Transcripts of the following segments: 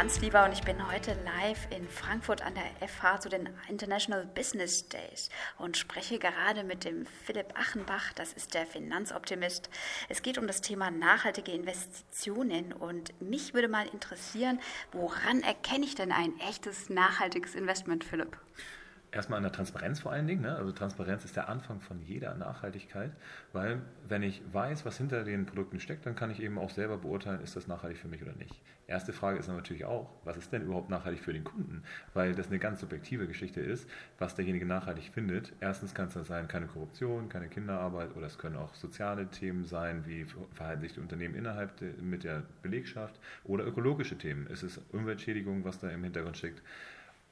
Finanzlieber und ich bin heute live in Frankfurt an der FH zu den International Business Days und spreche gerade mit dem Philipp Achenbach, das ist der Finanzoptimist. Es geht um das Thema nachhaltige Investitionen und mich würde mal interessieren, woran erkenne ich denn ein echtes nachhaltiges Investment, Philipp? Erstmal an der Transparenz vor allen Dingen. Ne? Also Transparenz ist der Anfang von jeder Nachhaltigkeit, weil wenn ich weiß, was hinter den Produkten steckt, dann kann ich eben auch selber beurteilen, ist das nachhaltig für mich oder nicht. Erste Frage ist natürlich auch, was ist denn überhaupt nachhaltig für den Kunden? Weil das eine ganz subjektive Geschichte ist, was derjenige nachhaltig findet. Erstens kann es dann sein, keine Korruption, keine Kinderarbeit oder es können auch soziale Themen sein, wie verhalten sich die Unternehmen innerhalb de, mit der Belegschaft oder ökologische Themen. Es ist Umweltschädigung, was da im Hintergrund steckt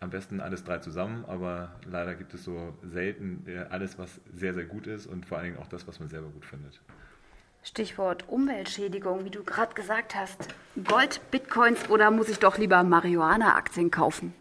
am besten alles drei zusammen, aber leider gibt es so selten äh, alles, was sehr, sehr gut ist und vor allen Dingen auch das, was man selber gut findet. Stichwort Umweltschädigung, wie du gerade gesagt hast. Gold, Bitcoins oder muss ich doch lieber Marihuana-Aktien kaufen?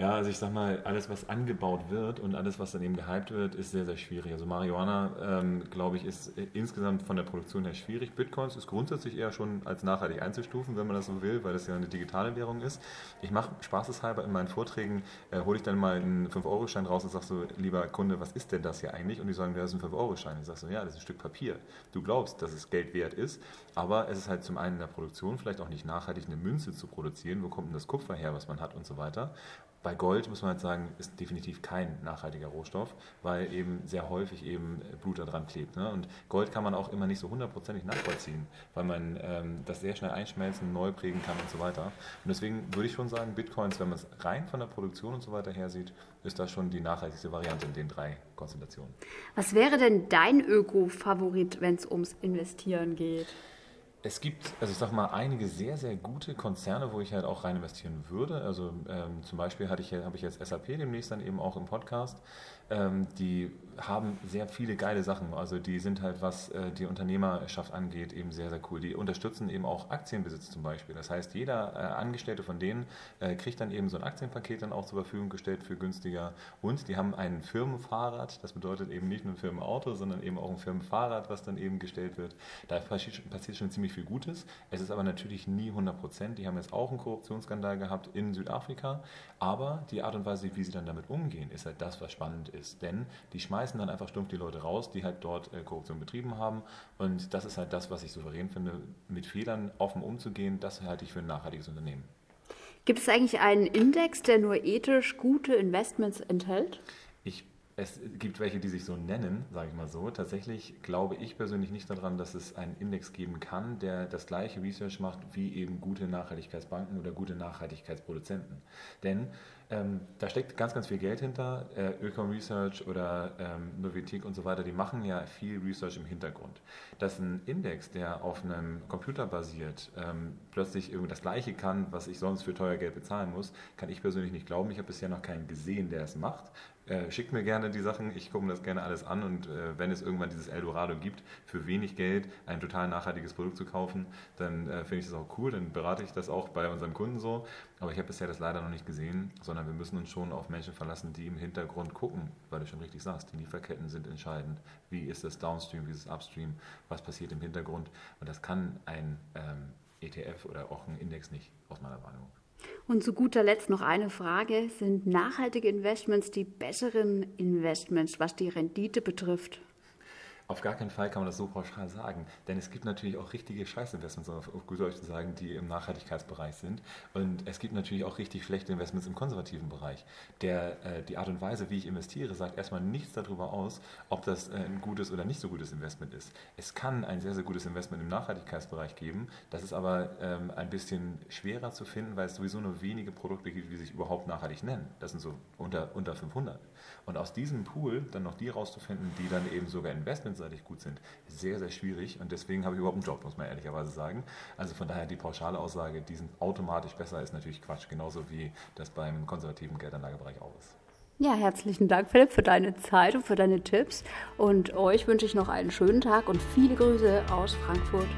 Ja, also ich sag mal, alles, was angebaut wird und alles, was dann eben gehypt wird, ist sehr, sehr schwierig. Also Marihuana, ähm, glaube ich, ist insgesamt von der Produktion her schwierig. Bitcoins ist grundsätzlich eher schon als nachhaltig einzustufen, wenn man das so will, weil das ja eine digitale Währung ist. Ich mache spaßeshalber in meinen Vorträgen, äh, hole ich dann mal einen 5-Euro-Schein raus und sage so, lieber Kunde, was ist denn das hier eigentlich? Und die sagen, ja, das ist ein 5-Euro-Schein. Ich sage so, ja, das ist ein Stück Papier. Du glaubst, dass es Geld wert ist, aber es ist halt zum einen in der Produktion vielleicht auch nicht nachhaltig, eine Münze zu produzieren. Wo kommt denn das Kupfer her, was man hat und so weiter. Bei Gold muss man halt sagen, ist definitiv kein nachhaltiger Rohstoff, weil eben sehr häufig eben Blut da dran klebt. Ne? Und Gold kann man auch immer nicht so hundertprozentig nachvollziehen, weil man ähm, das sehr schnell einschmelzen, neu prägen kann und so weiter. Und deswegen würde ich schon sagen, Bitcoins, wenn man es rein von der Produktion und so weiter her sieht, ist das schon die nachhaltigste Variante in den drei Konstellationen. Was wäre denn dein Öko-Favorit, wenn es ums Investieren geht? Es gibt, also ich sag mal, einige sehr, sehr gute Konzerne, wo ich halt auch rein investieren würde. Also ähm, zum Beispiel ich, habe ich jetzt SAP demnächst dann eben auch im Podcast. Ähm, die haben sehr viele geile Sachen. Also die sind halt, was äh, die Unternehmerschaft angeht, eben sehr, sehr cool. Die unterstützen eben auch Aktienbesitz zum Beispiel. Das heißt, jeder äh, Angestellte von denen äh, kriegt dann eben so ein Aktienpaket dann auch zur Verfügung gestellt für günstiger. Und die haben ein Firmenfahrrad. Das bedeutet eben nicht nur ein Firmenauto, sondern eben auch ein Firmenfahrrad, was dann eben gestellt wird. Da passiert schon ziemlich viel Gutes. Es ist aber natürlich nie 100 Prozent. Die haben jetzt auch einen Korruptionsskandal gehabt in Südafrika. Aber die Art und Weise, wie sie dann damit umgehen, ist halt das, was spannend ist. Denn die schmeißen schmeißen dann einfach stumpf die Leute raus, die halt dort äh, Korruption betrieben haben. Und das ist halt das, was ich souverän finde, mit Fehlern offen umzugehen. Das halte ich für ein nachhaltiges Unternehmen. Gibt es eigentlich einen Index, der nur ethisch gute Investments enthält? Ich es gibt welche, die sich so nennen, sage ich mal so. Tatsächlich glaube ich persönlich nicht daran, dass es einen Index geben kann, der das gleiche Research macht wie eben gute Nachhaltigkeitsbanken oder gute Nachhaltigkeitsproduzenten. Denn ähm, da steckt ganz, ganz viel Geld hinter. Äh, Öcom Research oder ähm, Novitik und so weiter, die machen ja viel Research im Hintergrund. Dass ein Index, der auf einem Computer basiert, ähm, plötzlich irgendwie das Gleiche kann, was ich sonst für teuer Geld bezahlen muss, kann ich persönlich nicht glauben. Ich habe bisher noch keinen gesehen, der es macht. Äh, schickt mir gerne die Sachen, ich gucke mir das gerne alles an und äh, wenn es irgendwann dieses Eldorado gibt, für wenig Geld ein total nachhaltiges Produkt zu kaufen, dann äh, finde ich das auch cool, dann berate ich das auch bei unseren Kunden so. Aber ich habe bisher das leider noch nicht gesehen, sondern wir müssen uns schon auf Menschen verlassen, die im Hintergrund gucken, weil du schon richtig sagst, die Lieferketten sind entscheidend. Wie ist das Downstream, wie ist das Upstream, was passiert im Hintergrund? Und das kann ein ähm, ETF oder auch ein Index nicht, aus meiner Wahrnehmung. Und zu guter Letzt noch eine Frage. Sind nachhaltige Investments die besseren Investments, was die Rendite betrifft? Auf gar keinen Fall kann man das so pauschal sagen, denn es gibt natürlich auch richtige Scheißinvestments, auf gut Deutsch zu sagen, die im Nachhaltigkeitsbereich sind. Und es gibt natürlich auch richtig schlechte Investments im konservativen Bereich. Der, äh, die Art und Weise, wie ich investiere, sagt erstmal nichts darüber aus, ob das äh, ein gutes oder nicht so gutes Investment ist. Es kann ein sehr, sehr gutes Investment im Nachhaltigkeitsbereich geben, das ist aber ähm, ein bisschen schwerer zu finden, weil es sowieso nur wenige Produkte gibt, die sich überhaupt nachhaltig nennen. Das sind so unter, unter 500. Und aus diesem Pool dann noch die rauszufinden, die dann eben sogar investmentseitig gut sind, sehr, sehr schwierig. Und deswegen habe ich überhaupt einen Job, muss man ehrlicherweise sagen. Also von daher die pauschale Aussage, die sind automatisch besser, ist natürlich Quatsch. Genauso wie das beim konservativen Geldanlagebereich auch ist. Ja, herzlichen Dank, Philipp, für deine Zeit und für deine Tipps. Und euch wünsche ich noch einen schönen Tag und viele Grüße aus Frankfurt.